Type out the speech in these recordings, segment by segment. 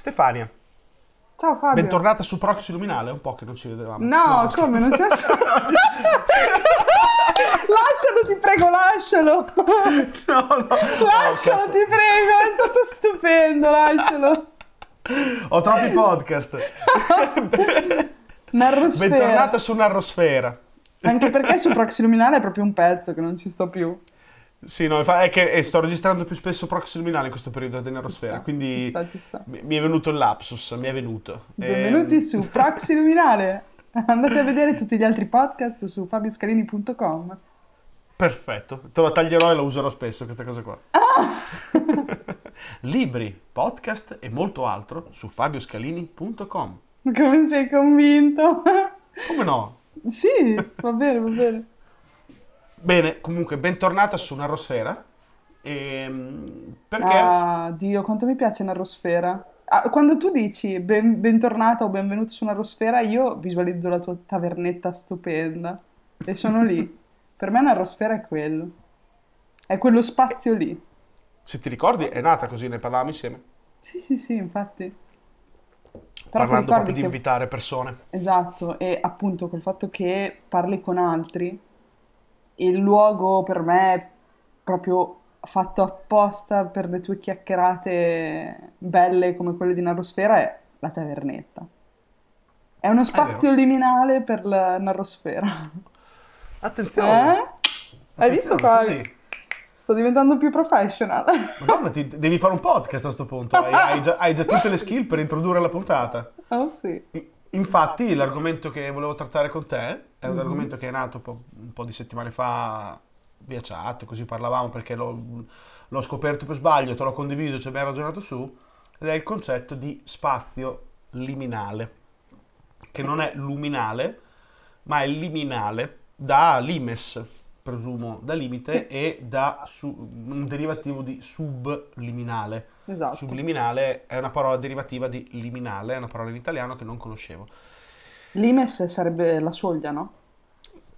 Stefania, Ciao Fabio. bentornata su Proxy Luminale, è un po' che non ci vedevamo. No, scherzo. come non si Lascialo, ti prego, lascialo. No, no. Lascialo, ti prego, è stato stupendo, lascialo. Ho troppi podcast. Narrosfera. Bentornata su Narrosfera. Anche perché su Proxy Luminale è proprio un pezzo che non ci sto più. Sì, no, infa- è che eh, sto registrando più spesso Proxy Luminale in questo periodo di Ci Narrosfera, sta, quindi Ci sta, ci sta. mi mi è venuto il lapsus, mi è venuto. Benvenuti Ehm, su Proxy Luminale. Andate a vedere tutti gli altri podcast su fabioscalini.com. Perfetto, te lo taglierò e lo userò spesso questa cosa qua. Libri, podcast e molto altro su fabioscalini.com. Come sei convinto? Come no? sì, va bene, va bene. Bene, comunque, bentornata su Narrosfera. Ehm, perché? Ah, Dio, quanto mi piace Narrosfera. Ah, quando tu dici ben- bentornata o benvenuto su Narrosfera, io visualizzo la tua tavernetta stupenda e sono lì. Per me Narrosfera è quello. È quello spazio lì. Se ti ricordi, è nata così, ne parlavamo insieme. Sì, sì, sì, infatti. Però parlando proprio di che... invitare persone. Esatto, e appunto quel fatto che parli con altri, il luogo per me è proprio fatto apposta per le tue chiacchierate belle come quelle di Narrosfera è la tavernetta. È uno spazio liminale per la Narrosfera. Attenzione! Eh? Hai visto qua? Così. Sto diventando più professional. Madonna, ti- devi fare un podcast a questo punto. Hai, hai già, hai già tutte le skill per introdurre la puntata. Oh sì. Infatti, l'argomento che volevo trattare con te è un argomento che è nato un po', un po' di settimane fa via chat, così parlavamo perché l'ho, l'ho scoperto per sbaglio, te l'ho condiviso, ci abbiamo ragionato su, ed è il concetto di spazio liminale, che non è luminale, ma è liminale da limes, presumo, da limite, Sì. e da su- un derivativo di subliminale. Esatto. Subliminale è una parola derivativa di liminale, è una parola in italiano che non conoscevo. Limes sarebbe la soglia, no?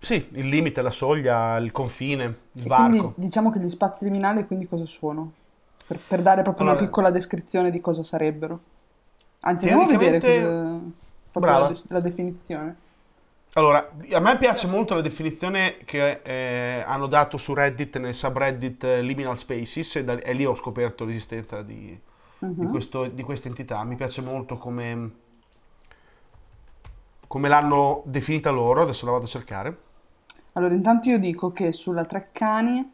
Sì, il limite, la soglia, il confine, il E varco. quindi diciamo che gli spazi liminali quindi cosa sono? Per, per dare proprio una Allora- piccola descrizione di cosa sarebbero. Anzi, andiamo a vedere cosa- la, la definizione. Allora, a me piace molto la definizione che eh, hanno dato su Reddit nel subreddit eh, Liminal Spaces e, da- e lì ho scoperto l'esistenza di, Mhm. di questo- di questa entità. Mi piace molto come, come l'hanno definita loro, adesso la vado a cercare. Allora, intanto io dico che sulla Treccani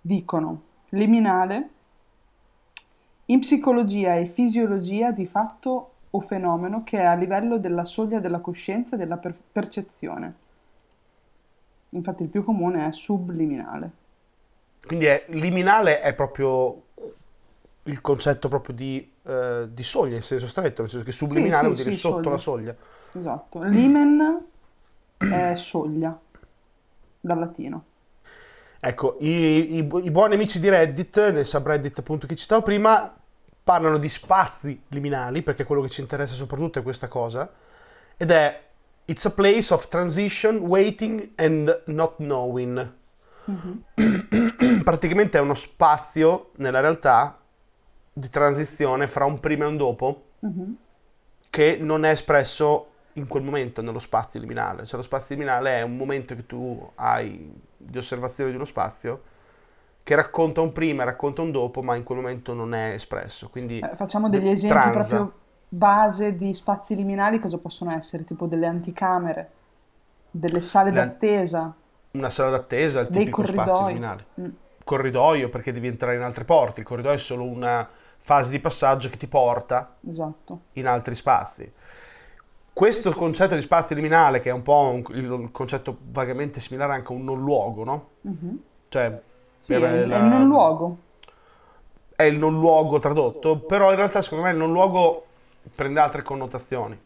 dicono liminale in psicologia e fisiologia di fatto o fenomeno che è a livello della soglia della coscienza e della per- percezione. Infatti il più comune è subliminale. Quindi è, liminale è proprio il concetto proprio di, eh, di soglia in senso stretto, nel senso che subliminale sì, vuol dire sì, sotto soglia. la soglia. Esatto. Limen è soglia, dal latino. Ecco, i, i- i buoni amici di Reddit, nel subreddit appunto che citavo prima, parlano di spazi liminali, perché quello che ci interessa soprattutto è questa cosa, ed è It's a place of transition, waiting and not knowing. Praticamente è uno spazio, nella realtà, di transizione fra un prima e un dopo, Mhm. che non è espresso in quel momento nello spazio liminale. Cioè lo spazio liminale è un momento che tu hai di osservazione di uno spazio che racconta un prima e racconta un dopo, ma in quel momento non è espresso. Quindi Eh, facciamo degli d- esempi transa. proprio base di spazi liminali, cosa possono essere? Tipo delle anticamere, delle sale Le- d'attesa, Una sala d'attesa, il tipico spazio corridoi. liminale. Mm, Corridoio perché devi entrare in altre porte, il corridoio è solo una fase di passaggio che ti porta esatto. in altri spazi. Questo concetto di spazio liminale, che è un po' un, il, concetto vagamente similare anche a un non luogo, no? Mhm. Cioè, Sì, è, la- il non luogo. è il non luogo tradotto, però in realtà secondo me il non luogo prende altre connotazioni.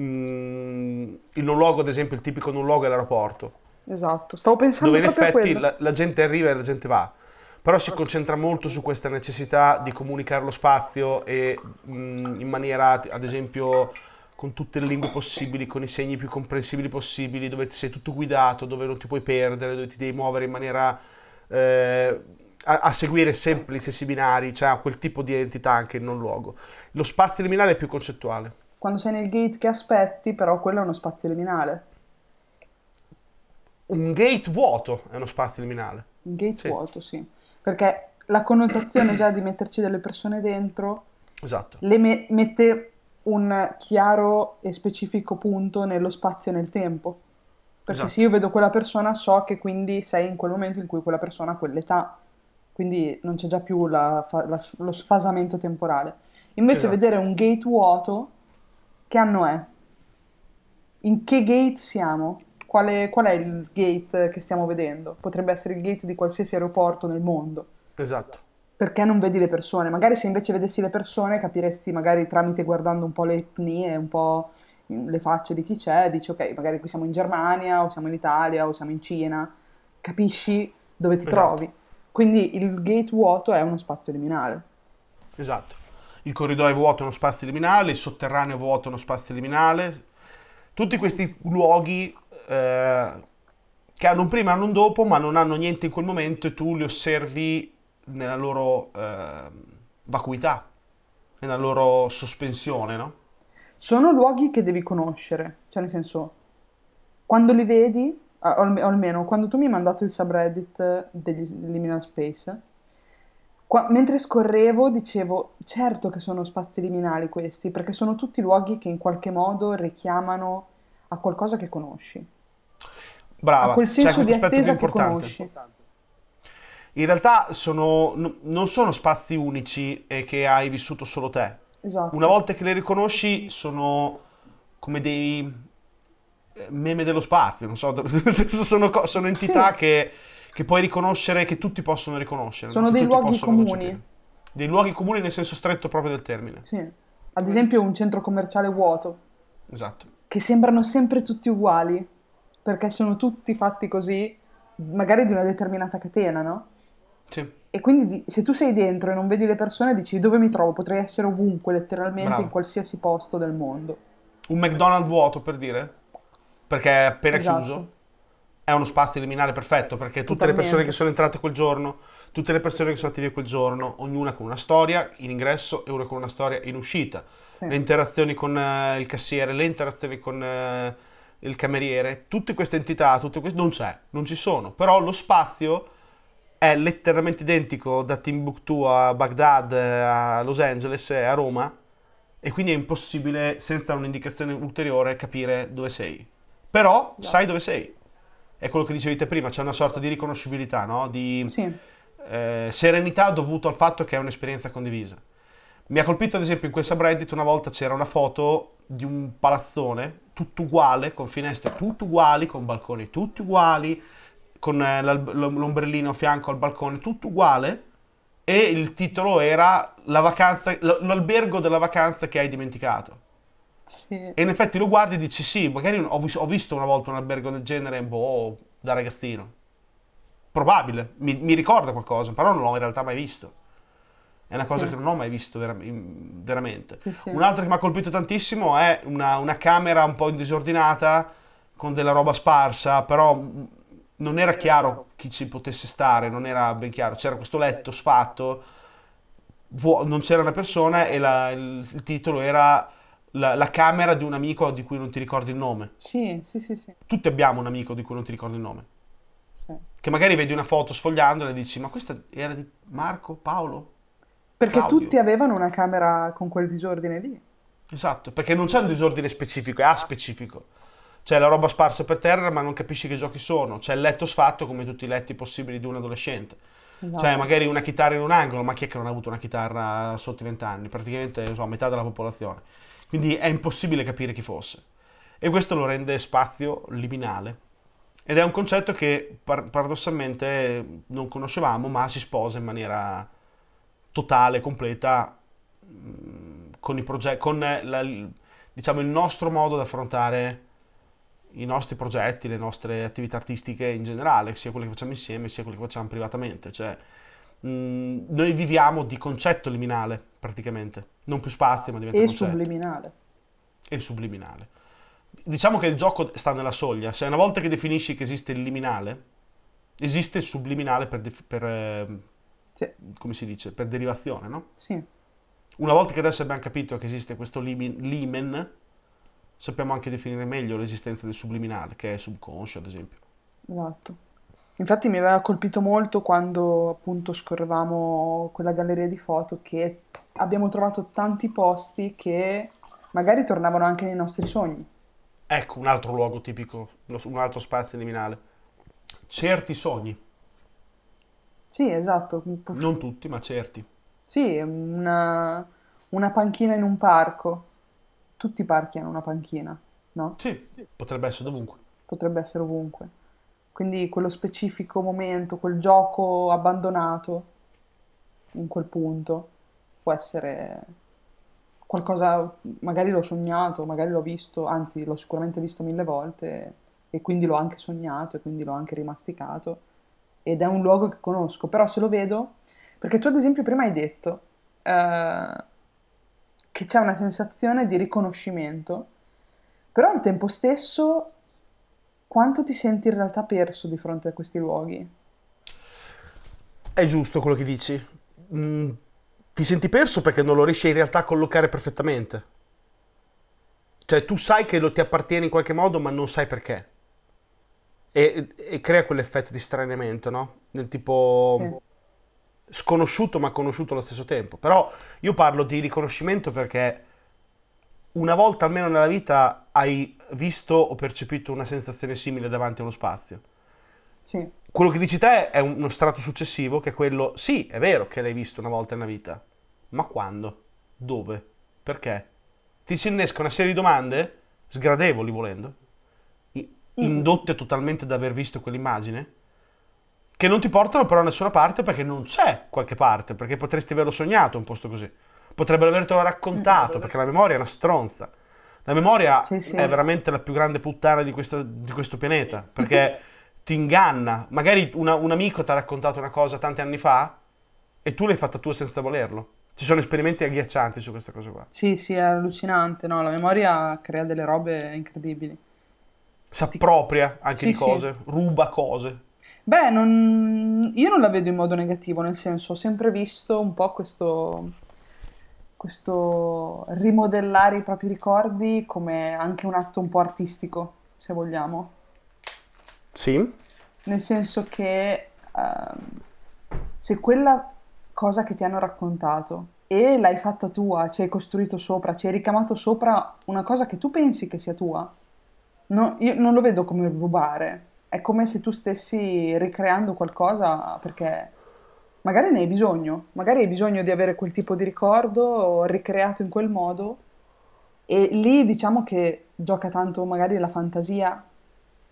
Mm, il non luogo, ad esempio, il tipico non luogo è l'aeroporto, Esatto. Stavo pensando dove in effetti la, la gente arriva e la gente va, però si concentra molto su questa necessità di comunicare lo spazio e mm, in maniera, ad esempio, con tutte le lingue possibili, con i segni più comprensibili possibili, dove sei tutto guidato, dove non ti puoi perdere, dove ti devi muovere in maniera eh, a, a, seguire sempre gli stessi binari, cioè quel tipo di entità anche in non luogo. Lo spazio liminale è più concettuale. Quando sei nel gate che aspetti, però quello è uno spazio liminale. Un gate vuoto è uno spazio liminale. Un gate sì. vuoto, sì. Perché la connotazione già di metterci delle persone dentro esatto. le me- mette un chiaro e specifico punto nello spazio e nel tempo. Perché esatto. se io vedo quella persona so che quindi sei in quel momento in cui quella persona ha quell'età, quindi non c'è già più la, la, lo sfasamento temporale. Invece esatto. vedere un gate vuoto, che anno è? In che gate siamo? Qual è, qual è il gate che stiamo vedendo? Potrebbe essere il gate di qualsiasi aeroporto nel mondo. Esatto perché non vedi le persone? Magari se invece vedessi le persone capiresti magari tramite guardando un po' le etnie, un po' le facce di chi c'è, dici ok, magari qui siamo in Germania o siamo in Italia o siamo in Cina, capisci dove ti esatto. trovi. Quindi il gate vuoto è uno spazio liminale. Esatto. Il corridoio vuoto è uno spazio liminale, il sotterraneo vuoto è uno spazio liminale. Tutti questi luoghi eh, che hanno un prima e hanno un dopo, ma non hanno niente in quel momento e tu li osservi nella loro eh, vacuità, nella loro sospensione, no? Sono luoghi che devi conoscere, cioè nel senso, quando li vedi, o almeno quando tu mi hai mandato il subreddit degli Liminal Space, qua, mentre scorrevo dicevo, certo che sono spazi liminali questi, perché sono tutti luoghi che in qualche modo richiamano a qualcosa che conosci. Brava, a quel senso di attesa che conosci. In realtà sono, non sono spazi unici e che hai vissuto solo te. Esatto. Una volta che le riconosci sono come dei eh, meme dello spazio, non so, sono, sono entità sì. che, che, puoi riconoscere, che tutti possono riconoscere. Sono dei luoghi comuni. Dei luoghi comuni nel senso stretto proprio del termine. Sì. Ad esempio un centro commerciale vuoto. Esatto. Che sembrano sempre tutti uguali, perché sono tutti fatti così, magari di una determinata catena, no? Sì. E quindi se tu sei dentro e non vedi le persone, dici dove mi trovo? Potrei essere ovunque, letteralmente, Bravo. in qualsiasi posto del mondo. Un McDonald's vuoto, per dire? Perché è appena esatto. chiuso. È uno spazio liminale perfetto, perché tutte Totalmente. le persone che sono entrate quel giorno, tutte le persone che sono attive quel giorno, ognuna con una storia in ingresso e una con una storia in uscita. Sì. Le interazioni con uh, il cassiere, le interazioni con... Uh, il cameriere, tutte queste entità, tutte queste, non c'è, non ci sono, però lo spazio è letteralmente identico da Timbuktu a Baghdad, a Los Angeles e a Roma e quindi è impossibile senza un'indicazione ulteriore capire dove sei. Però no. sai dove sei. È quello che dicevi te prima, c'è una sorta di riconoscibilità, no? di sì. eh, serenità dovuto al fatto che è un'esperienza condivisa. Mi ha colpito ad esempio in quel subreddit una volta c'era una foto di un palazzone tutto uguale, con finestre tutte uguali, con balconi tutti uguali, con eh, l'ombrellino a fianco al balcone, tutto uguale. E il titolo era vacanza, L'albergo della vacanza che hai dimenticato. Sì. E in effetti lo guardi e dici: Sì, magari ho, ho visto una volta un albergo del genere, boh, da ragazzino. Probabile, mi, mi ricorda qualcosa, però non l'ho in realtà mai visto. È una cosa sì. che non ho mai visto vera- veramente. Sì, sì. Un altro che mi ha colpito tantissimo è una, una, camera un po' disordinata, con della roba sparsa, però non era chiaro chi ci potesse stare, non era ben chiaro. C'era questo letto sfatto, non c'era una persona e la, il, il, titolo era la, la, camera di un amico di cui non ti ricordi il nome. Sì, sì, sì, sì. Tutti abbiamo un amico di cui non ti ricordi il nome. Sì. Che magari vedi una foto sfogliandola e dici, ma questa era di Marco, Paolo? Perché Claudio. tutti avevano una camera con quel disordine lì. Esatto, perché non c'è un disordine specifico, è aspecifico. C'è la roba sparsa per terra, ma non capisci che giochi sono. C'è il letto sfatto come tutti i letti possibili di un adolescente. No. Cioè, magari una chitarra in un angolo, ma chi è che non ha avuto una chitarra sotto i vent'anni? Praticamente, so, metà della popolazione. Quindi è impossibile capire chi fosse. E questo lo rende spazio liminale. Ed è un concetto che par- paradossalmente non conoscevamo, ma si sposa in maniera totale, completa, mm, con, i progetti, con la, diciamo, il nostro modo di affrontare i nostri progetti, le nostre attività artistiche in generale, sia quelle che facciamo insieme, sia quelle che facciamo privatamente. Cioè, mh, mm, noi viviamo di concetto liminale, praticamente. Non più spazio, ma diventa e concetto. subliminale. E subliminale. Diciamo che il gioco sta nella soglia. Se una volta che definisci che esiste il liminale, esiste il subliminale per, per, eh, Sì. come si dice, per derivazione, no? Sì. Una volta che adesso abbiamo capito che esiste questo limi- limen, sappiamo anche definire meglio l'esistenza del subliminale, che è subconscio, ad esempio. Esatto. Infatti mi aveva colpito molto quando appunto scorrevamo quella galleria di foto che abbiamo trovato tanti posti che magari tornavano anche nei nostri sogni. Ecco, un altro luogo tipico, un altro spazio liminale. Certi sogni, Sì, esatto. non tutti, ma certi. Sì, una, una panchina in un parco. Tutti i parchi hanno una panchina, no? Sì, potrebbe essere dovunque. Potrebbe essere ovunque. Quindi quello specifico momento, quel gioco abbandonato in quel punto può essere qualcosa, magari l'ho sognato, magari l'ho visto, anzi l'ho sicuramente visto mille volte e quindi l'ho anche sognato e quindi l'ho anche rimasticato ed è un luogo che conosco, però se lo vedo, perché tu ad esempio prima hai detto eh, che c'è una sensazione di riconoscimento, però al tempo stesso quanto ti senti in realtà perso di fronte a questi luoghi? È giusto quello che dici. Mm, ti senti perso perché non lo riesci in realtà a collocare perfettamente. Cioè, tu sai che lo ti appartiene in qualche modo, ma non sai perché. E, e crea quell'effetto di straniamento, no? Del tipo Sì, sconosciuto, ma conosciuto allo stesso tempo. Però io parlo di riconoscimento perché una volta almeno nella vita hai visto o percepito una sensazione simile davanti a uno spazio. sì, Quello che dici te è uno strato successivo, che è quello, sì, è vero che l'hai visto una volta nella vita, ma quando? Dove? Perché? Ti si innesca una serie di domande, sgradevoli volendo, Mm, indotte totalmente da aver visto quell'immagine, che non ti portano però a nessuna parte perché non c'è qualche parte, perché potresti averlo sognato un posto così. Potrebbero avertelo raccontato, perché la memoria è una stronza. La memoria sì, sì, è veramente la più grande puttana di, questa- di questo pianeta, perché ti inganna. Magari una- un amico ti ha raccontato una cosa tanti anni fa e tu l'hai fatta tua senza volerlo. Ci sono esperimenti agghiaccianti su questa cosa qua. sì, sì, è allucinante, no? La memoria crea delle robe incredibili. Si appropria anche Sì, di cose, ruba cose. Beh, non- io non la vedo in modo negativo, nel senso, ho sempre visto un po' questo, questo rimodellare i propri ricordi come anche un atto un po' artistico, se vogliamo. Sì? Nel senso che ehm, se quella cosa che ti hanno raccontato e l'hai fatta tua, ci hai costruito sopra, ci hai ricamato sopra una cosa che tu pensi che sia tua, no- io non lo vedo come rubare, è come se tu stessi ricreando qualcosa perché magari ne hai bisogno, magari hai bisogno di avere quel tipo di ricordo ricreato in quel modo e lì diciamo che gioca tanto magari la fantasia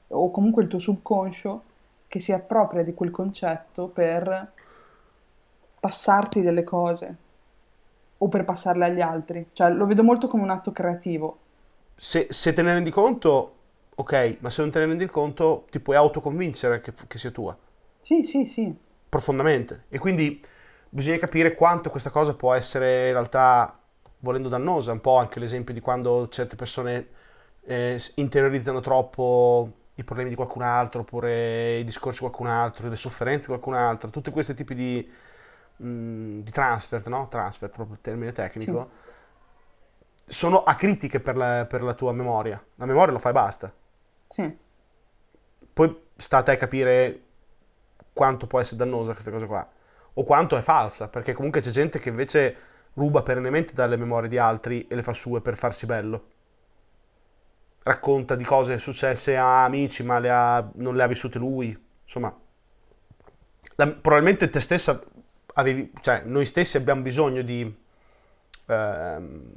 o comunque il tuo subconscio che si appropria di quel concetto per passarti delle cose o per passarle agli altri. Cioè, lo vedo molto come un atto creativo. Se, se te ne rendi conto, ok, ma se non te ne rendi conto, ti puoi autoconvincere che, che sia tua, Sì, sì, sì. profondamente. E quindi bisogna capire quanto questa cosa può essere in realtà, volendo dannosa, un po' anche l'esempio di quando certe persone eh, interiorizzano troppo i problemi di qualcun altro, oppure i discorsi di qualcun altro, le sofferenze di qualcun altro, tutti questi tipi di, mm, di transfer, no? Transfer, proprio il termine Sì, tecnico, sono acritiche per la, per la tua memoria. La memoria lo fa e basta. Sì, Poi sta a capire quanto può essere dannosa questa cosa qua, o quanto è falsa, perché comunque c'è gente che invece ruba perennemente dalle memorie di altri e le fa sue per farsi bello. Racconta di cose successe a amici, ma le ha- non le ha vissute lui. Insomma, la- probabilmente te stessa avevi, cioè noi stessi abbiamo bisogno di ehm,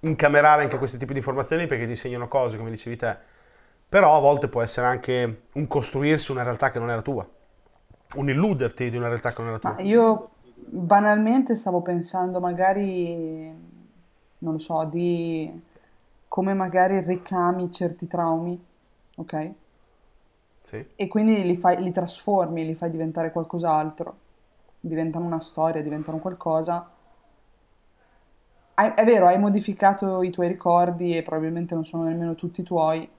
incamerare anche questi tipi di informazioni perché ti segnano cose, come dicevi te. Però a volte può essere anche un costruirsi una realtà che non è la tua, un illuderti di una realtà che non è la ma tua. io banalmente stavo pensando magari, non lo so, di come magari ricami certi traumi, ok? Sì. E quindi li fai, li trasformi, li fai diventare qualcos'altro, diventano una storia, diventano qualcosa. Hai- è vero, hai modificato i tuoi ricordi e probabilmente non sono nemmeno tutti tuoi,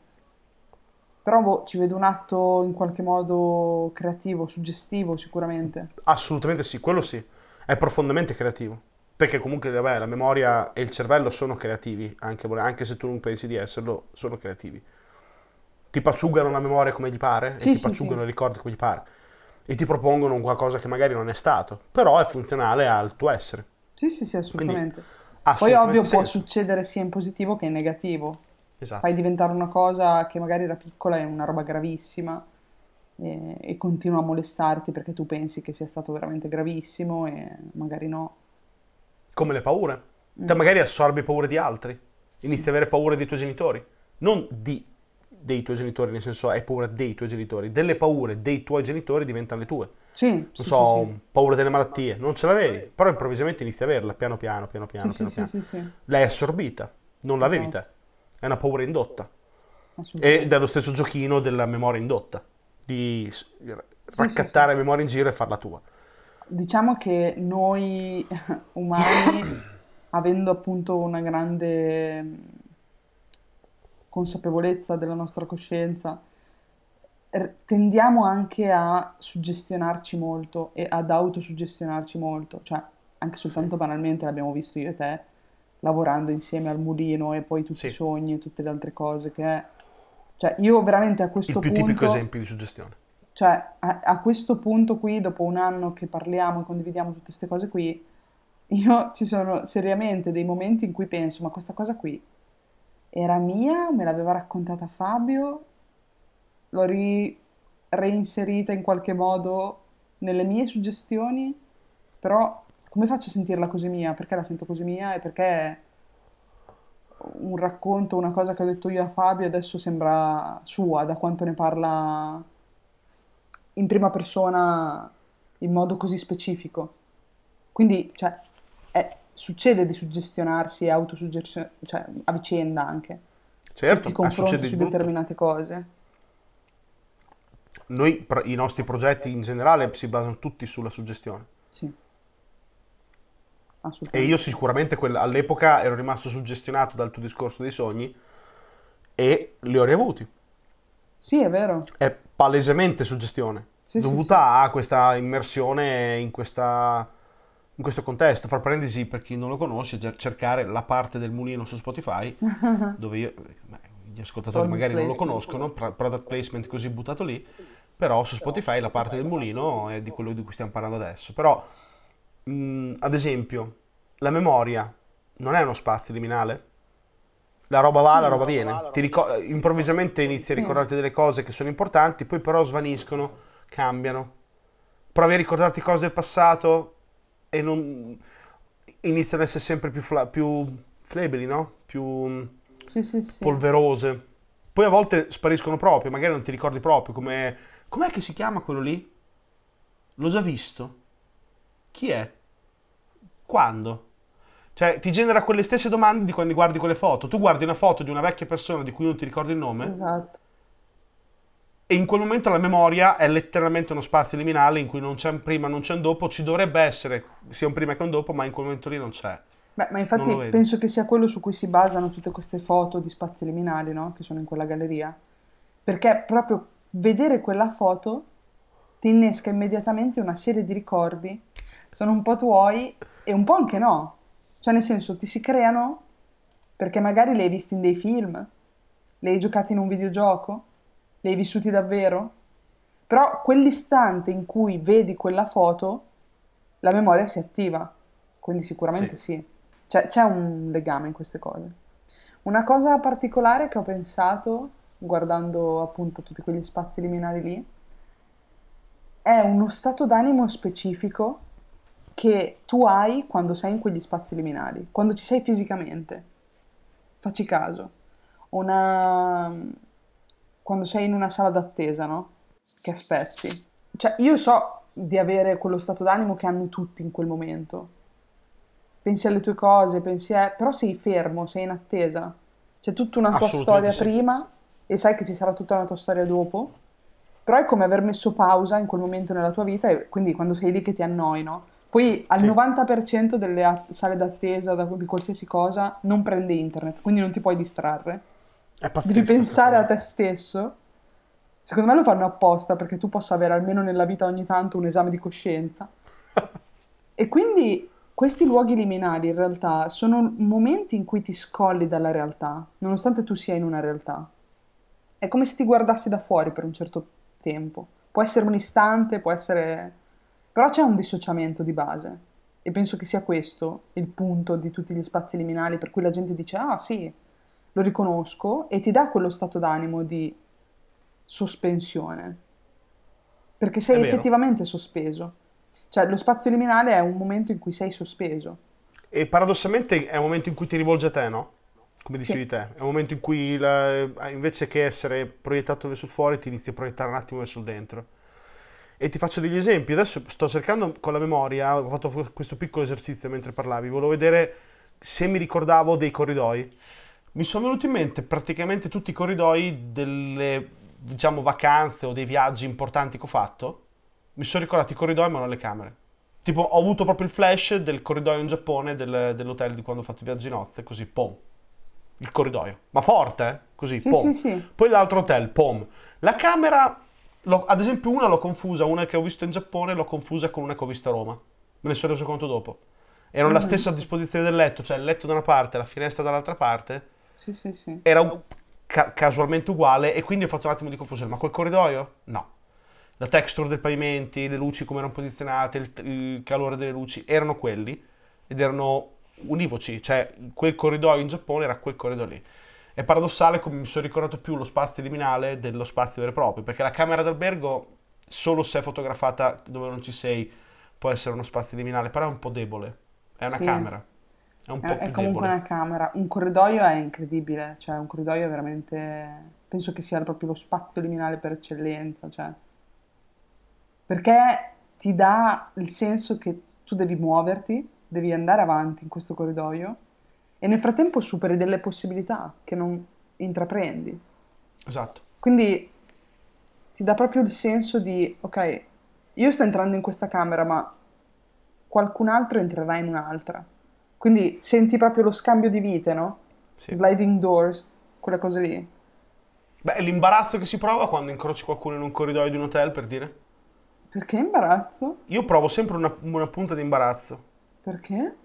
Però boh, ci vedo un atto in qualche modo creativo, suggestivo sicuramente. Assolutamente sì, quello sì, è profondamente creativo. Perché comunque vabbè, la memoria e il cervello sono creativi, anche, anche se tu non pensi di esserlo, sono creativi. Ti pacciugano la memoria come gli pare, Sì, e ti sì, pacciugano sì. i ricordi come gli pare, e ti propongono un qualcosa che magari non è stato, però è funzionale al tuo essere. Sì, sì, sì, assolutamente. Poi Assolutamente ovvio può senso. succedere sia in positivo che in negativo. Esatto. Fai diventare una cosa che magari era piccola e una roba gravissima e, e continua a molestarti perché tu pensi che sia stato veramente gravissimo e magari no. Come le paure. Mm. Te magari assorbi paure di altri, inizi ad avere paure dei tuoi genitori, non di dei tuoi genitori, nel senso hai paura dei tuoi genitori, delle paure dei tuoi genitori diventano le tue. Sì, Non sì, so, sì, paura delle malattie, non ce l'avevi, però improvvisamente inizi ad averla, piano piano, piano sì. piano, Sì, piano sì, piano. sì, sì, sì, L'hai assorbita, non l'avevi Esatto. te. È una paura indotta. è lo stesso giochino della memoria indotta, di raccattare memoria in giro e farla tua. Diciamo che noi umani, avendo appunto una grande consapevolezza della nostra coscienza, tendiamo anche a suggestionarci molto e ad autosuggestionarci molto, cioè anche soltanto banalmente l'abbiamo visto io e te, lavorando insieme al mulino e poi tutti Sì. i sogni e tutte le altre cose che... Cioè io veramente a Il questo più tipico punto... esempio di suggestione. Cioè, a, a questo punto qui, dopo un anno che parliamo e condividiamo tutte queste cose qui, io ci sono seriamente dei momenti in cui penso, ma questa cosa qui era mia, me l'aveva raccontata Fabio, l'ho ri- reinserita in qualche modo nelle mie suggestioni, però come faccio a sentirla così mia? Perché la sento così mia e perché un racconto, una cosa che ho detto io a Fabio adesso sembra sua, da quanto ne parla in prima persona in modo così specifico. Quindi, cioè, è- succede di suggestionarsi e autosuggestionare, cioè, a vicenda anche. Se Certo, ti ah, confronti su determinate cose. Noi, i nostri progetti in generale si basano tutti sulla suggestione. Sì. E io sicuramente all'epoca ero rimasto suggestionato dal tuo discorso dei sogni e li ho riavuti. Sì, è vero. È palesemente suggestione, Sì, sì, dovuta a questa immersione in, questa- in questo contesto. Fra parentesi, per chi non lo conosce, cer- cercare la parte del mulino su Spotify, dove io, beh, gli ascoltatori Product magari non lo conoscono, pro- product placement così buttato lì, però su Spotify la parte del mulino è di quello di cui stiamo parlando adesso. Però, mh, ad esempio, la memoria non è uno spazio liminale? La roba va, la roba viene. Ti ricor- improvvisamente inizi a ricordarti delle cose che sono importanti, poi però svaniscono, cambiano. Provi a ricordarti cose del passato e non... iniziano ad essere sempre più, fla- più flebili, no? Più Sì, sì, sì. polverose. Poi a volte spariscono proprio, magari non ti ricordi proprio come... Com'è che si chiama quello lì? L'ho già visto. Chi è? Quando? Cioè, ti genera quelle stesse domande di quando guardi quelle foto. Tu guardi una foto di una vecchia persona di cui non ti ricordi il nome Esatto. e in quel momento la memoria è letteralmente uno spazio liminale in cui non c'è un prima, non c'è un dopo. Ci dovrebbe essere sia un prima che un dopo, ma in quel momento lì non c'è. Beh, ma infatti penso che sia quello su cui si basano tutte queste foto di spazi liminali, no? Che sono in quella galleria. Perché proprio vedere quella foto ti innesca immediatamente una serie di ricordi, sono un po' tuoi e un po' anche no. Cioè, nel senso, ti si creano perché magari li hai visti in dei film, li hai giocati in un videogioco, li hai vissuti davvero. Però quell'istante in cui vedi quella foto, la memoria si attiva. Quindi sicuramente Sì. sì. C'è, c'è un legame in queste cose. Una cosa particolare che ho pensato, guardando appunto tutti quegli spazi liminali lì, è uno stato d'animo specifico che tu hai quando sei in quegli spazi liminali, quando ci sei fisicamente. Facci caso. Una... Quando sei in una sala d'attesa, no? Che aspetti. Cioè, io so di avere quello stato d'animo che hanno tutti in quel momento. Pensi alle tue cose, pensi a... però sei fermo, sei in attesa. C'è tutta una tua storia sì. prima e sai che ci sarà tutta una tua storia dopo. Però è come aver messo pausa in quel momento nella tua vita e quindi quando sei lì che ti annoi, no? Poi al Sì. 90% delle a- sale d'attesa da- di qualsiasi cosa non prende internet, quindi non ti puoi distrarre. È pazzesco. Devi pensare a te stesso Secondo me lo fanno apposta perché tu possa avere almeno nella vita ogni tanto un esame di coscienza. e quindi questi luoghi liminali in realtà sono momenti in cui ti scolli dalla realtà, nonostante tu sia in una realtà. È come se ti guardassi da fuori per un certo tempo. Può essere un istante, può essere... però c'è un dissociamento di base. E penso che sia questo il punto di tutti gli spazi liminali per cui la gente dice ah sì, lo riconosco e ti dà quello stato d'animo di sospensione. Perché sei effettivamente sospeso. Cioè lo spazio liminale è un momento in cui sei sospeso. E paradossalmente è un momento in cui ti rivolge a te, no? Come dicevi sì. te, è un momento in cui la, invece che essere proiettato verso il fuori ti inizi a proiettare un attimo verso il dentro. E ti faccio degli esempi. Adesso sto cercando con la memoria, ho fatto questo piccolo esercizio mentre parlavi, volevo vedere se mi ricordavo dei corridoi. Mi sono venuti in mente praticamente tutti i corridoi delle, diciamo, vacanze o dei viaggi importanti che ho fatto. Mi sono ricordati i corridoi ma non le camere. Tipo, ho avuto proprio il flash del corridoio in Giappone del, dell'hotel di quando ho fatto i viaggi nozze, così, pom. Il corridoio. Ma forte, eh? Così, sì, pom. Sì, sì. Poi l'altro hotel, pom. La camera L'ho, ad esempio una l'ho confusa, una che ho visto in Giappone l'ho confusa con una che ho visto a Roma. Me ne sono reso conto dopo. Erano la stessa disposizione del letto, cioè il letto da una parte, la finestra dall'altra parte. Sì, sì, sì. Era un, ca- casualmente uguale e quindi ho fatto un attimo di confusione. Ma quel corridoio? No. La texture dei pavimenti, le luci come erano posizionate, il, il calore delle luci, erano quelli ed erano univoci. Cioè quel corridoio in Giappone era quel corridoio lì. È paradossale come mi sono ricordato più lo spazio liminale dello spazio vero e proprio, perché la camera d'albergo, solo se è fotografata dove non ci sei, può essere uno spazio liminale, però è un po' debole. È una sì. camera. È un po' è, è comunque debole. una camera. Un corridoio è incredibile, cioè un corridoio è veramente... Penso che sia proprio lo spazio liminale per eccellenza, cioè... Perché ti dà il senso che tu devi muoverti, devi andare avanti in questo corridoio e nel frattempo superi delle possibilità che non intraprendi. Esatto. Quindi ti dà proprio il senso di, ok, io sto entrando in questa camera, ma qualcun altro entrerà in un'altra. Quindi senti proprio lo scambio di vite, no? Sì. Sliding doors, quelle cose lì. Beh, l'imbarazzo che si prova quando incroci qualcuno in un corridoio di un hotel, per dire? Perché imbarazzo? Io provo sempre una, una punta di imbarazzo. Perché?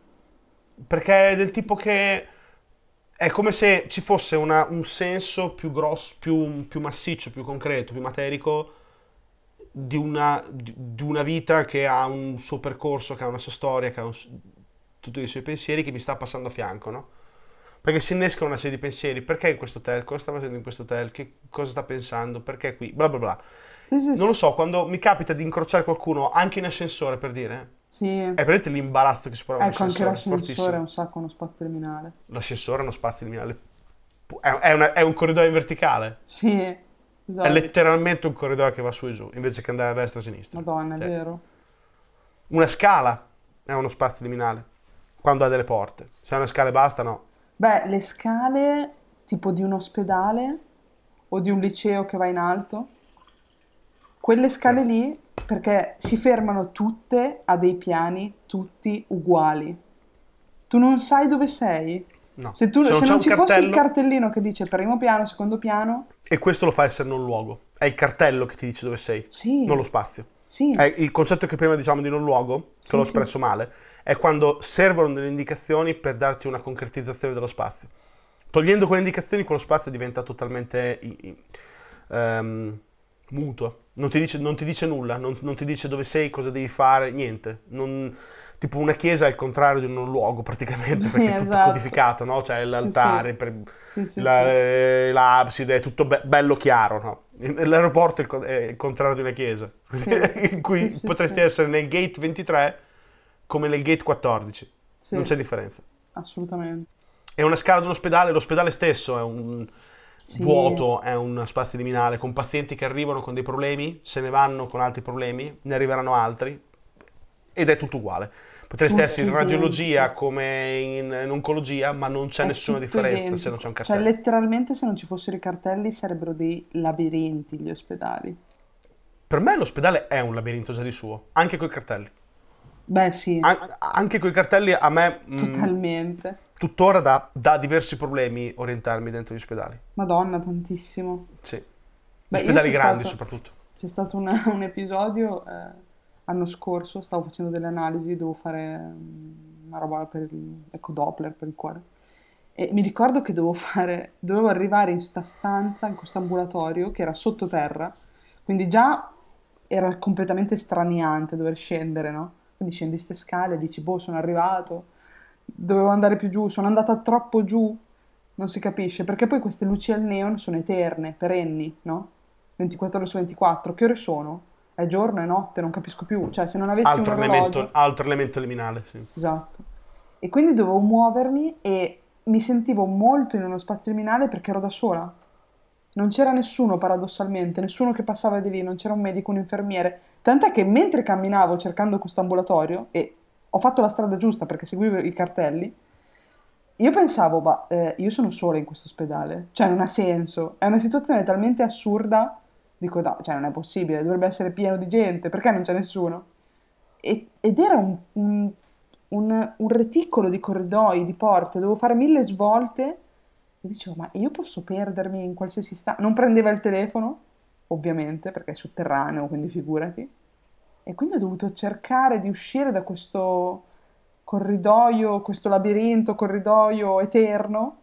Perché è del tipo che è come se ci fosse una, un senso più grosso, più, più, massiccio, più concreto, più materico di una, di una, vita che ha un suo percorso, che ha una sua storia, che ha un, tutti i suoi pensieri che mi sta passando a fianco, no? Perché si innescano una serie di pensieri. Perché in questo hotel? Cosa sta facendo in questo hotel? Che cosa sta pensando? Perché qui? Bla bla bla. Sì, sì, non lo so, quando mi capita di incrociare qualcuno anche in ascensore, per dire, sì. È presente l'imbarazzo che si prova Ecco, anche l'ascensore è un sacco uno spazio liminale. L'ascensore è uno spazio liminale. È, è, una, è un corridoio in verticale. Sì, esatto. È letteralmente un corridoio che va su e giù, invece che andare a destra e a sinistra. Madonna, cioè, è vero. Una scala è uno spazio liminale, quando ha delle porte. Se ha una scala e basta, no. Beh, le scale tipo di un ospedale o di un liceo che va in alto, quelle scale lì perché si fermano tutte a dei piani tutti uguali. Tu non sai dove sei. No. Se, tu, se non, se non ci cartello... fosse il cartellino che dice primo piano, secondo piano... E questo lo fa essere non luogo. È il cartello che ti dice dove sei, sì. non lo spazio. Sì. È il concetto che prima diciamo di non luogo, che sì, l'ho espresso male, è quando servono delle indicazioni per darti una concretizzazione dello spazio. Togliendo quelle indicazioni, quello spazio diventa totalmente um, muto non ti dice, non ti dice nulla, non, non, ti dice dove sei, cosa devi fare, niente. Non, tipo una chiesa è il contrario di un luogo praticamente, perché sì, è tutto esatto. codificato, no? C'è l'altare, sì, per, sì. la, eh, l'abside, è tutto be- bello chiaro, no? L'aeroporto è il contrario di una chiesa, in cui potresti essere nel gate 23 come nel gate 14. Non c'è differenza. Assolutamente. È una scala di un ospedale, l'ospedale stesso è un sì. vuoto è un spazio liminale con pazienti che arrivano con dei problemi, se ne vanno con altri problemi, ne arriveranno altri ed è tutto uguale. Potreste essere in radiologia come in, in, oncologia, ma non c'è è nessuna differenza identico. se non c'è un cioè, cartello. Cioè, letteralmente, se non ci fossero i cartelli, sarebbero dei labirinti gli ospedali. Per me l'ospedale è un labirinto già di suo, anche con i cartelli. Beh, sì. An- anche con i cartelli a me... Mm, Totalmente. Mh, tuttora dà, dà diversi problemi orientarmi dentro gli ospedali. Madonna, tantissimo. Sì. Beh, ospedali grandi stato- soprattutto. C'è stato un, un episodio eh, anno scorso, stavo facendo delle analisi, dovevo fare mm, una roba per il ecco, Doppler per il cuore. E mi ricordo che dovevo fare, dovevo arrivare in sta stanza, in questo ambulatorio che era sottoterra, quindi già era completamente straniante dover scendere, no? Quindi scendi ste scale, dici, boh, sono arrivato, dovevo andare più giù, sono andata troppo giù, non si capisce, perché poi queste luci al neon sono eterne, perenni, no? 24 ore su 24, che ore sono? È giorno, è notte, non capisco più, cioè se non avessi Altro un elemento, orologio... altro elemento liminale, sì. Esatto. E quindi dovevo muovermi e mi sentivo molto in uno spazio liminale perché ero da sola. Non c'era nessuno paradossalmente, nessuno che passava di lì, non c'era un medico, un infermiere. Tant'è che mentre camminavo cercando questo ambulatorio, e ho fatto la strada giusta perché seguivo i cartelli, io pensavo, ma eh, io sono sola in questo ospedale, cioè non ha senso. È una situazione talmente assurda, dico, no, cioè non è possibile, dovrebbe essere pieno di gente, perché non c'è nessuno? E- ed era un, un- un- un reticolo di corridoi, di porte, dovevo fare mille svolte e dicevo, ma io posso perdermi in qualsiasi stanza? Non prendeva il telefono, ovviamente, perché è sotterraneo, quindi figurati. E quindi ho dovuto cercare di uscire da questo corridoio, questo labirinto, corridoio eterno.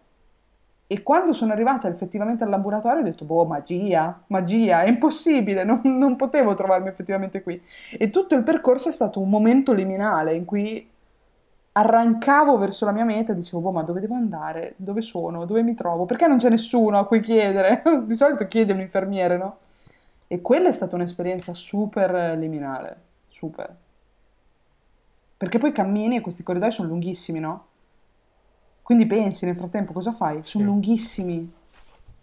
E quando sono arrivata effettivamente all'ambulatorio ho detto, boh, magia, magia, è impossibile, non, non potevo trovarmi effettivamente qui. E tutto il percorso è stato un momento liminale in cui arrancavo verso la mia meta e dicevo, boh, ma dove devo andare? Dove sono? Dove mi trovo? Perché non c'è nessuno a cui chiedere? Di solito chiedi infermiere, no? E quella è stata un'esperienza super liminale, super. Perché poi cammini e questi corridoi sono lunghissimi, no? Quindi pensi nel frattempo cosa fai? Sono Sì. lunghissimi.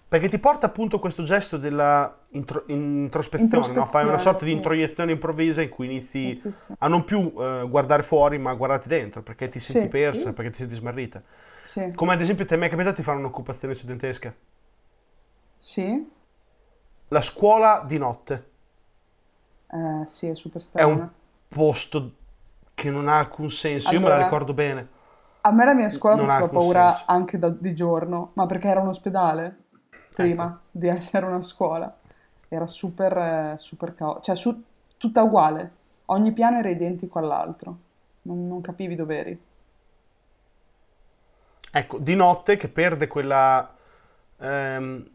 Perché ti porta appunto questo gesto della intro- introspezione, no? Fai una Introspezione, sorta di sì. introiezione improvvisa in cui inizi Sì, a non più eh, guardare fuori, ma a guardarti dentro, perché ti senti persa, perché ti senti smarrita. Come ad esempio ti è mai capitato di fare un'occupazione studentesca? Sì? La scuola di notte Eh, sì, è super è strana. un posto che non ha alcun senso, io me la Allora- ricordo bene. A me la mia scuola Non faceva paura senso. anche da- di giorno, ma perché era un ospedale prima Ecco. di essere una scuola. Era super, eh, super caotico, cioè su- tutta uguale. Ogni piano era identico all'altro. Non, non capivi dove eri. Ecco, di notte che perde quella, ehm,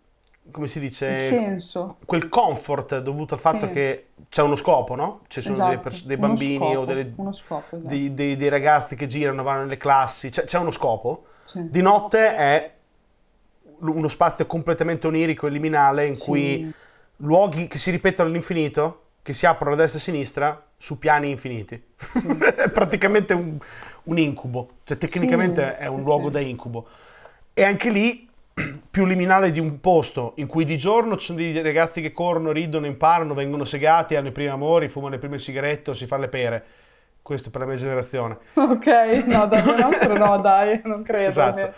come si dice, senso. quel comfort dovuto al fatto Sì. che c'è uno scopo, no? Ci sono delle Esatto, pers- dei bambini o scopo, delle- uno scopo, esatto. dei, dei- dei ragazzi che girano, vanno nelle classi, c'è, c'è uno scopo. Sì. Di notte è uno spazio completamente onirico e liminale in Sì. cui luoghi che si ripetono all'infinito, che si aprono a destra e a sinistra su piani infiniti. è praticamente un, un incubo, cioè tecnicamente è un luogo da incubo. E anche lì più liminale di un posto in cui di giorno ci sono dei ragazzi che corrono, ridono, imparano, vengono segati, hanno i primi amori, fumano le prime sigarette si fanno le pere. Questo per la mia generazione. Ok, no, dal nostro no, dai, non credo. Esatto.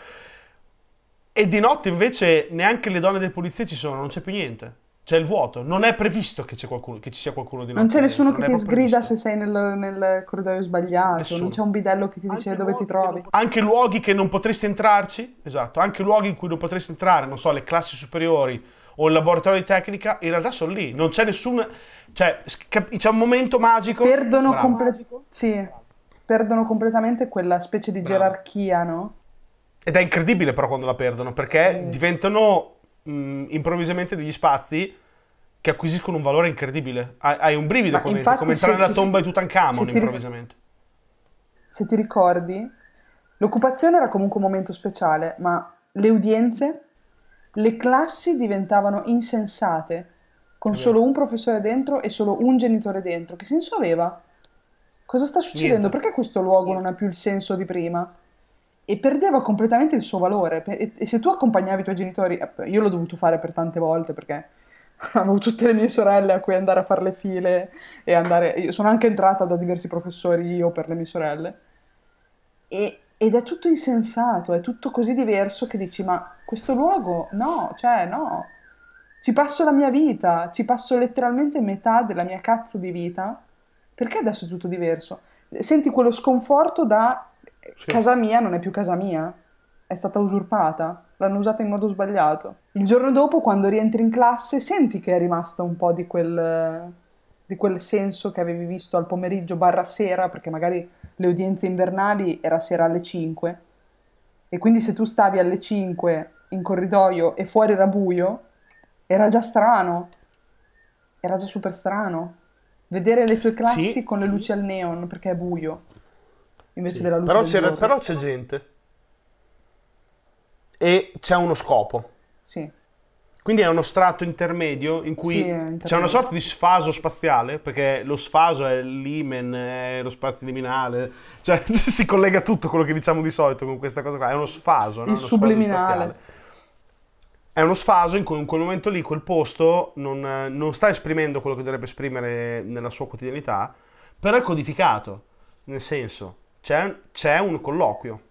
E di notte invece neanche le donne delle pulizie ci sono, non c'è più niente. C'è il vuoto. Non è previsto che, c'è qualcuno, che ci sia qualcuno di notte. Non c'è nessuno che ti sgrida previsto. se sei nel, nel corridoio sbagliato, Nessuno. non c'è un bidello che ti dice dove ti trovi. Anche luoghi che non potresti entrarci, esatto, anche luoghi in cui non potresti entrare, non so, le classi superiori o il laboratorio di tecnica, in realtà sono lì. Non c'è nessun... Cioè, c'è un momento magico. Perdono, comple- sì, perdono completamente quella specie di Bravo. gerarchia, no? Ed è incredibile però quando la perdono, perché Sì. diventano mh, improvvisamente degli spazi che acquisiscono un valore incredibile. Hai, hai un brivido qua dentro, come entrare nella tomba di Tutankhamon improvvisamente. Se ti ricordi, l'occupazione era comunque un momento speciale, ma le udienze, le classi diventavano insensate, con solo un professore dentro e solo un genitore dentro. Che senso aveva? Cosa sta succedendo? Niente. Perché questo luogo non ha più il senso di prima? E perdeva completamente il suo valore. E, e se tu accompagnavi i tuoi genitori, eh, io l'ho dovuto fare per tante volte perché avevo tutte le mie sorelle a cui andare a fare le file e andare. Io sono anche entrata da diversi professori io per le mie sorelle. E- ed è tutto insensato, è tutto così diverso che dici: Ma questo luogo, no, cioè, no. Ci passo la mia vita, ci passo letteralmente metà della mia cazzo di vita. Perché adesso è tutto diverso? Senti quello sconforto da Sì. casa mia non è più casa mia. è stata usurpata, l'hanno usata in modo sbagliato. Il giorno dopo, quando rientri in classe, senti che è rimasto un po' di quel, di quel senso che avevi visto al pomeriggio barra sera, perché magari le udienze invernali era sera alle 5, e quindi se tu stavi alle 5 in corridoio e fuori era buio, era già strano, era già super strano. Vedere le tue classi Sì. con le luci al neon perché è buio, invece Sì. della luce Però, del però c'è gente. E c'è uno scopo. Sì, Quindi è uno strato intermedio in cui Sì, è c'è intermedio. una sorta di sfaso spaziale, perché lo sfaso è l'imen, è lo spazio liminale, cioè si collega tutto quello che diciamo di solito con questa cosa qua, è uno sfaso, no? Il sfaso subliminale. È uno sfaso in cui in quel momento lì, quel posto non, non sta esprimendo quello che dovrebbe esprimere nella sua quotidianità, però è codificato, nel senso, c'è, un colloquio.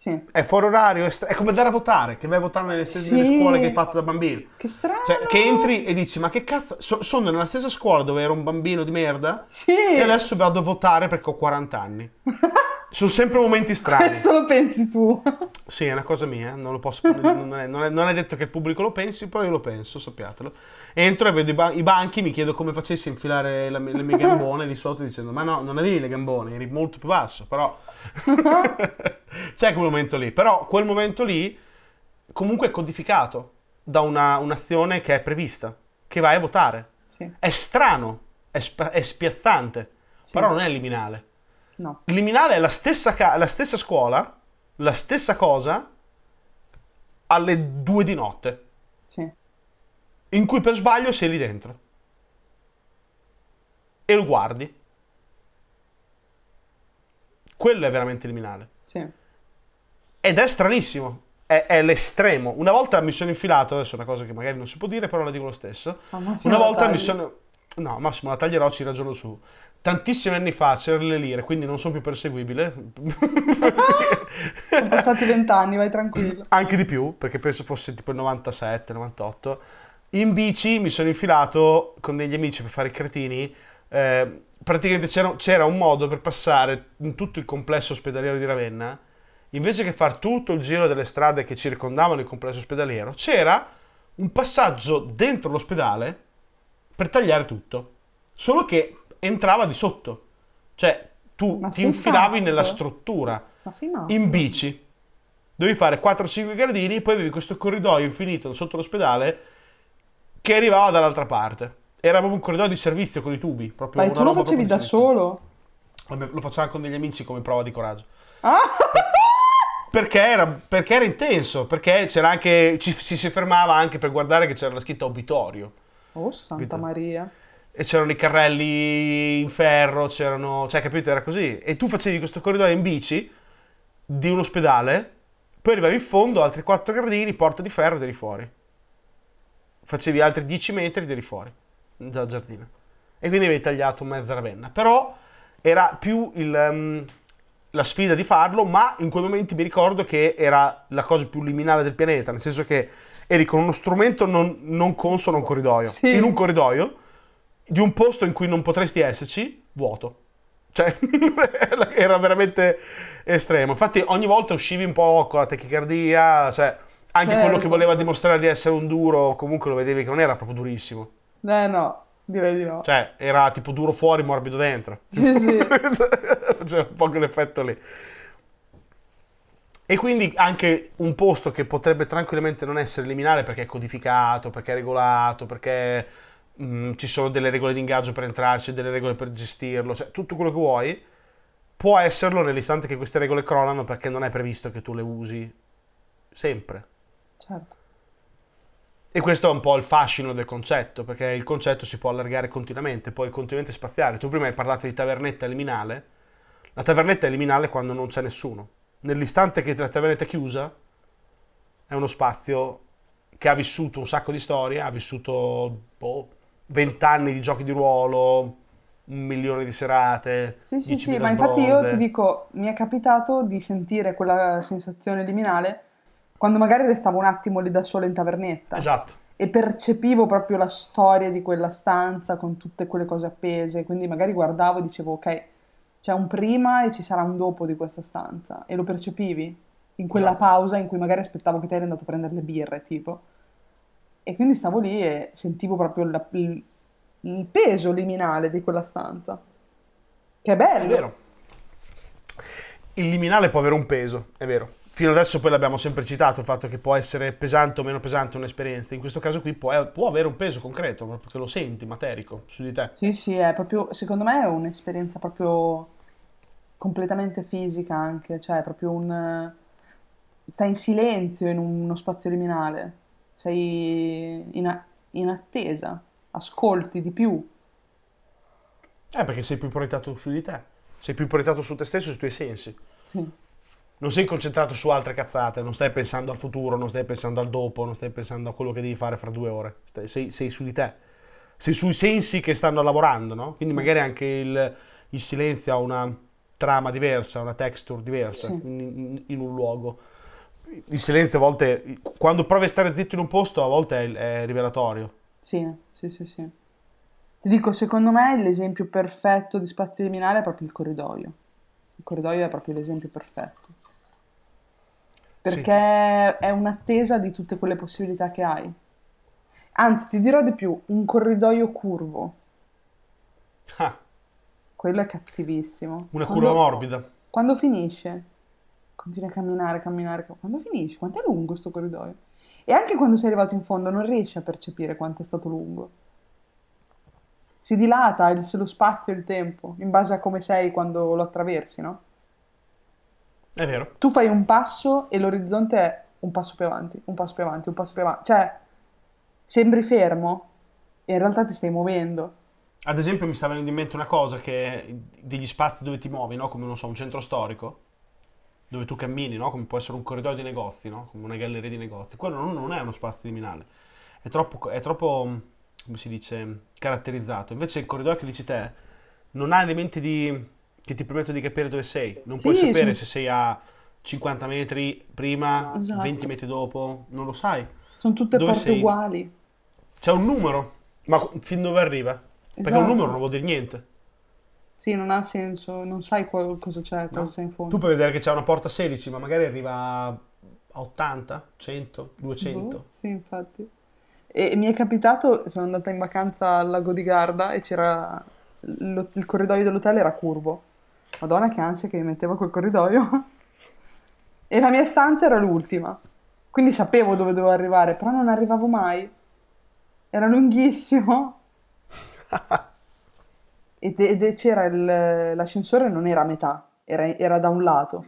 Sì. È fuori orario, è, è come andare a votare, che vai a votare nelle, stesse- Sì. scuole che hai fatto da bambino. Che strano! Cioè, che entri e dici, ma che cazzo, so- sono nella stessa scuola dove ero un bambino di merda Sì! e adesso vado a votare perché ho 40 anni. sono sempre momenti strani. Questo lo pensi tu. Sì, è una cosa mia, non lo posso, non è, non è- non è detto che il pubblico lo pensi, però io lo penso, sappiatelo. Entro e vedo i, ba- i banchi, mi chiedo come facessi a infilare la- le mie gambone lì sotto dicendo, ma no, non avevi le gambone, eri molto più basso, però... C'è quel momento lì, però quel momento lì comunque è codificato da una- un'azione che è prevista, che vai a votare. Sì, È strano, è, sp- è spiazzante, Sì. però non è liminale. no. Liminale è la stessa, ca- la stessa scuola, la stessa cosa, alle due di notte, Sì, in cui per sbaglio sei lì dentro. E lo guardi. Quello è veramente liminale. sì. Ed è stranissimo. È, è l'estremo. Una volta mi sono infilato, adesso è una cosa che magari non si può dire, però la dico lo stesso. Una volta mi sono. No, Massimo, la taglierò, ci ragiono su. Tantissimi anni fa c'erano le lire, quindi non sono più perseguibile. Sono passati vent'anni, vai tranquillo. Anche di più, perché penso fosse tipo il 97, 98. In bici mi sono infilato con degli amici per fare i cretini. eh, praticamente c'era, c'era un modo per passare in tutto il complesso ospedaliero di Ravenna. Invece che fare tutto il giro delle strade che circondavano il complesso ospedaliero, c'era un passaggio dentro l'ospedale per tagliare tutto. Solo che entrava di sotto. Cioè, tu Ma ti infilavi pazzo? nella struttura in bici. Dovevi fare 4-5 gradini, poi avevi questo corridoio infinito sotto l'ospedale che arrivava dall'altra parte. Era proprio un corridoio di servizio con i tubi. Proprio Ma tu lo facevi da solo? Lo facciamo con degli amici come prova di coraggio. Ah! Perché era, perché era intenso, perché c'era anche, ci, si, si fermava anche per guardare che c'era la scritta obitorio. Oh, Santa Capito? Maria. E c'erano i carrelli in ferro, c'erano... Cioè, capito? Era così. E tu facevi questo corridoio in bici di un ospedale, poi arrivavi in fondo, altri 4 gradini, porta di ferro ed eri fuori. Facevi altri 10 metri ed eri fuori dal giardino. E quindi avevi tagliato mezza ravenna. Però era più il, ehm, la sfida di farlo, ma in quei momenti mi ricordo che era la cosa più liminale del pianeta, nel senso che eri con uno strumento non, non consono a un corridoio. Sì. In un corridoio di un posto in cui non potresti esserci, vuoto. Cioè, era veramente estremo. Infatti, ogni volta uscivi un po' con la tachicardia, cioè, anche quello che Certo. voleva dimostrare di essere un duro, comunque lo vedevi che non era proprio durissimo. Eh no, direi di no. Cioè, era tipo duro fuori, morbido dentro. Sì, sì. Faceva un po' quell'effetto lì. E quindi anche un posto che potrebbe tranquillamente non essere liminale perché è codificato, perché è regolato, perché mh, ci sono delle regole di ingaggio per entrarci, delle regole per gestirlo, cioè tutto quello che vuoi, può esserlo nell'istante che queste regole crollano perché non è previsto che tu le usi sempre. Certo. E questo è un po' il fascino del concetto, perché il concetto si può allargare continuamente, poi continuamente spaziare. Tu prima hai parlato di tavernetta liminale. La tavernetta è liminale quando non c'è nessuno. Nell'istante che la tavernetta è chiusa, è uno spazio che ha vissuto un sacco di storie, ha vissuto boh, 20 anni di giochi di ruolo, un milione di serate. Sì, sì, sì, 10.000 ma infatti io sbronze. ti dico, mi è capitato di sentire quella sensazione liminale quando magari restavo un attimo lì da sola in tavernetta Esatto. e percepivo proprio la storia di quella stanza con tutte quelle cose appese, quindi magari guardavo e dicevo, ok, c'è un prima e ci sarà un dopo di questa stanza e lo percepivi. in quella Esatto. pausa in cui magari aspettavo che te eri andato a prendere le birre, tipo. E quindi stavo lì e sentivo proprio la- il, il peso liminale di quella stanza. Che è È bello. vero. Il liminale può avere un peso, è vero. Fino adesso poi l'abbiamo sempre citato, il fatto che può essere pesante o meno pesante un'esperienza. In questo caso qui può, può avere un peso concreto, proprio perché lo senti, materico, su di te. Sì, sì, è proprio, secondo me è un'esperienza proprio completamente fisica anche, cioè è proprio un... stai in silenzio in uno spazio liminale, sei in, a- in attesa, ascolti di più. Eh, perché sei più proiettato su di te. Sei più proiettato su te stesso e sui tuoi sensi. Sì, Non sei concentrato su altre cazzate, non stai pensando al futuro, non stai pensando al dopo, non stai pensando a quello che devi fare fra due ore. Sei, sei su di te. Sei sui sensi che stanno lavorando, no? Quindi Sì. magari anche il, il silenzio ha una trama diversa, una texture diversa Sì. in, in- in un luogo. Il silenzio a volte, quando provi a stare zitto in un posto, a volte è, è rivelatorio. sì, sì, sì, sì. Ti dico, secondo me l'esempio perfetto di spazio liminale è proprio il corridoio. Il corridoio è proprio l'esempio perfetto. Perché è un'attesa di tutte quelle possibilità che hai. Anzi, ti dirò di più, un corridoio curvo. Ah, Quello è cattivissimo. una Quando- curva morbida. Quando finisce, continui a camminare, camminare. Quando finisce, quanto è lungo sto corridoio? E anche quando sei arrivato in fondo non riesci a percepire quanto è stato lungo. Si dilata il- lo spazio e il tempo in base a come sei quando lo attraversi, no? È vero. Tu fai un passo e l'orizzonte è un passo più avanti, un passo più avanti, un passo più avanti. Cioè, sembri fermo e in realtà ti stai muovendo. Ad esempio mi sta venendo in mente una cosa che degli spazi dove ti muovi, no? Come non so, un centro storico, dove tu cammini, no? Come può essere un corridoio di negozi, no? Come una galleria di negozi. Quello non, non è uno spazio liminale, è troppo, è troppo, come si dice, caratterizzato. Invece il corridoio che dici te non ha elementi di- che ti permettono di capire dove sei. Non puoi Sì, sapere su- se sei a 50 metri prima, Esatto. 20 metri dopo, non lo sai. Sono tutte Dove porte sei? uguali. C'è un numero, ma fin dove arriva? Perché un Esatto. numero non vuol dire niente. Sì, non ha senso, non sai co- cosa c'è, cosa No. c'è in fondo. Tu puoi vedere che c'è una porta 16, ma magari arriva a 80, 100, 200. Boh, sì, infatti. E mi è capitato, sono andata in vacanza al lago di Garda e c'era lo- il corridoio dell'hotel era curvo. Madonna che ansia che mi metteva quel corridoio. E la mia stanza era l'ultima. Quindi sapevo dove dovevo arrivare, però non arrivavo mai. Era lunghissimo. Ed, ed c'era il- l'ascensore, non era a metà, era, era da un lato.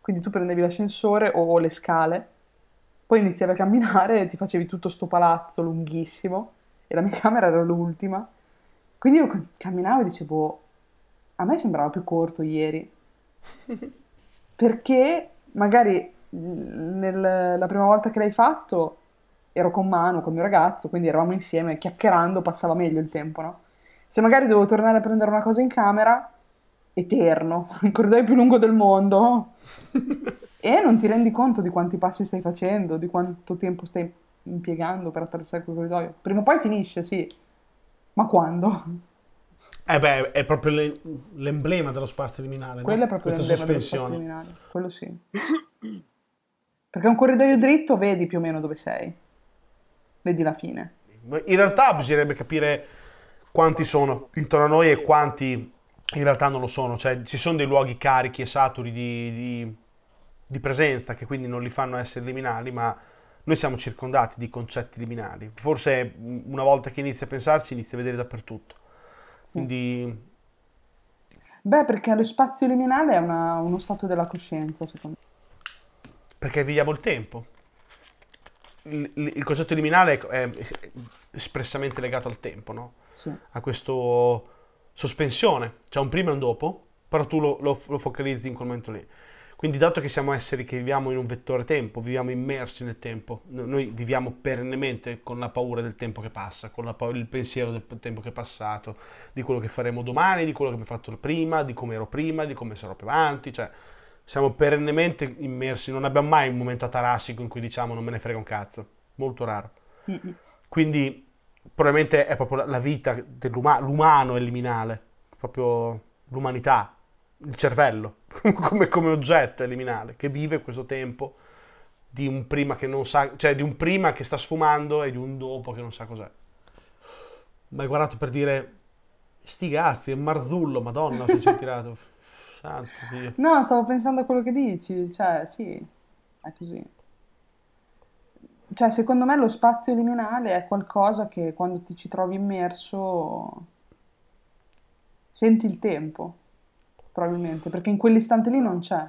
Quindi tu prendevi l'ascensore o le scale, poi iniziavi a camminare e ti facevi tutto sto palazzo lunghissimo e la mia camera era l'ultima. Quindi io camminavo e dicevo, a me sembrava più corto ieri. Perché magari mh, nel- la prima volta che l'hai fatto ero con Manu, con mio ragazzo, quindi eravamo insieme, chiacchierando passava meglio il tempo, no? Se magari dovevo tornare a prendere una cosa in camera, eterno, il corridoio più lungo del mondo. E non ti rendi conto di quanti passi stai facendo, di quanto tempo stai impiegando per attraversare quel corridoio. Prima o poi finisce, sì. Ma quando? Eh beh, è proprio le- l'emblema dello spazio liminale, no? Quello è proprio Questa l'emblema dello spazio sospensione. liminale. Quello sì. Perché un corridoio dritto vedi più o meno dove sei. Vedi la fine. In realtà bisognerebbe capire quanti sono intorno a noi e quanti in realtà non lo sono. Cioè, ci sono dei luoghi carichi e saturi di, di- di presenza che quindi non li fanno essere liminali, ma noi siamo circondati di concetti liminali. Forse una volta che inizi a pensarci, inizi a vedere dappertutto. Sì. Quindi Beh, perché lo spazio liminale è una- uno stato della coscienza, secondo me. Perché viviamo il tempo. Il, il- concetto liminale è espressamente legato al tempo, no? Sì. A questo sospensione, c'è un prima e un dopo, però tu lo, lo- lo focalizzi in quel momento lì. Quindi, dato che siamo esseri che viviamo in un vettore tempo, viviamo immersi nel tempo, no- noi viviamo perennemente con la paura del tempo che passa, con paura- il pensiero del tempo che è passato, di quello che faremo domani, di quello che abbiamo fatto prima, di come ero prima, di come sarò più avanti, cioè siamo perennemente immersi, non abbiamo mai un momento atarassico in cui diciamo non me ne frega un cazzo, molto raro. Quindi probabilmente è proprio la- la vita dell'umano, l'umano è liminale, proprio l'umanità il cervello, come, come oggetto liminale, che vive questo tempo di un prima che non sa, cioè di un prima che sta sfumando e di un dopo che non sa cos'è. Ma hai guardato per dire, sti cazzi, è Marzullo, madonna, si è tirato. Santo Dio. No, stavo pensando a quello che dici, cioè sì, è così. Cioè, secondo me lo spazio liminale è qualcosa che quando ti ci trovi immerso senti il tempo, probabilmente, perché in quell'istante lì non c'è.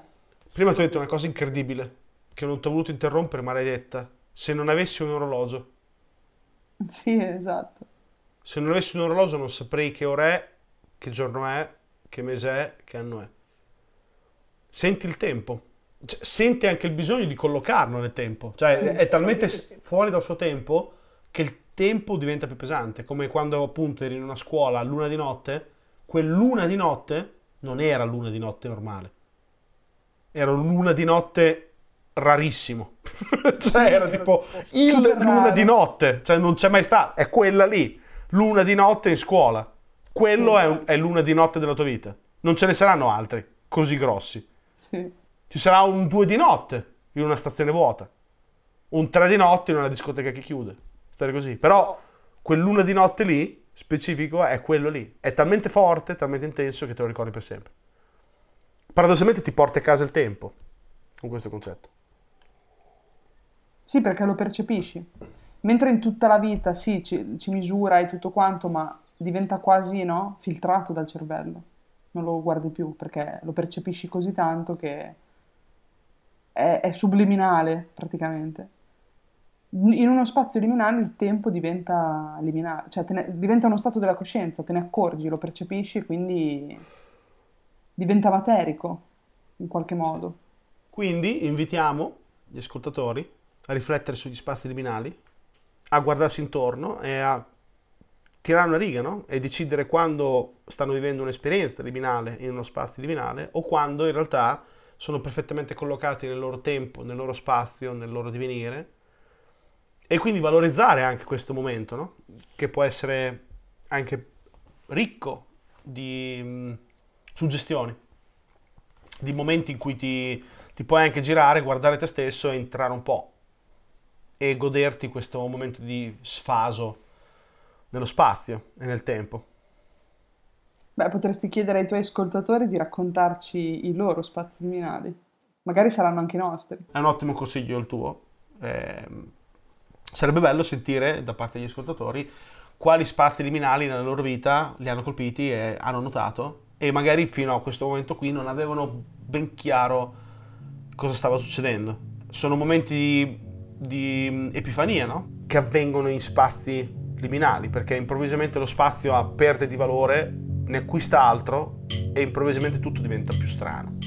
Prima ti ho detto una cosa incredibile, che non ti ho voluto interrompere, maledetta. Se non avessi un orologio. Sì, esatto. Se non avessi un orologio non saprei che ora è, che giorno è, che mese è, che anno è. Senti il tempo. Cioè, senti anche il bisogno di collocarlo nel tempo. Cioè, sì, è talmente fuori dal suo tempo che il tempo diventa più pesante. Come quando appunto eri in una scuola a luna di notte, quel luna di notte non era luna di notte normale. Era un luna di notte rarissimo. cioè, era tipo il luna di notte. Cioè, non c'è mai stato. È quella lì. Luna di notte in scuola. Quello è, è luna di notte della tua vita. Non ce ne saranno altri così grossi. Sì. Ci sarà un 2 di notte in una stazione vuota. Un 3 di notte in una discoteca che chiude. Stare così. Però quell'una di notte lì specifico è quello lì. È talmente forte, talmente intenso che te lo ricordi per sempre. Paradossalmente ti porta a casa il tempo con questo concetto. Sì, perché lo percepisci. Mentre in tutta la vita sì, ci, ci misura e tutto quanto, ma diventa quasi no, filtrato dal cervello. Non lo guardi più perché lo percepisci così tanto che è, è subliminale praticamente in uno spazio liminale il tempo diventa liminale, cioè ne, diventa uno stato della coscienza, te ne accorgi, lo percepisci, quindi diventa materico in qualche modo. Quindi invitiamo gli ascoltatori a riflettere sugli spazi liminali, a guardarsi intorno e a tirare una riga, no? E decidere quando stanno vivendo un'esperienza liminale in uno spazio liminale o quando in realtà sono perfettamente collocati nel loro tempo, nel loro spazio, nel loro divenire e quindi valorizzare anche questo momento, no? che può essere anche ricco di mh, suggestioni, di momenti in cui ti, ti puoi anche girare, guardare te stesso e entrare un po' e goderti questo momento di sfaso nello spazio e nel tempo. Beh, potresti chiedere ai tuoi ascoltatori di raccontarci i loro spazi liminali. Magari saranno anche i nostri. È un ottimo consiglio il tuo. Eh, Sarebbe bello sentire da parte degli ascoltatori quali spazi liminali nella loro vita li hanno colpiti e hanno notato e magari fino a questo momento qui non avevano ben chiaro cosa stava succedendo. Sono momenti di, di epifania, no? Che avvengono in spazi liminali, perché improvvisamente lo spazio perde di valore, ne acquista altro e improvvisamente tutto diventa più strano.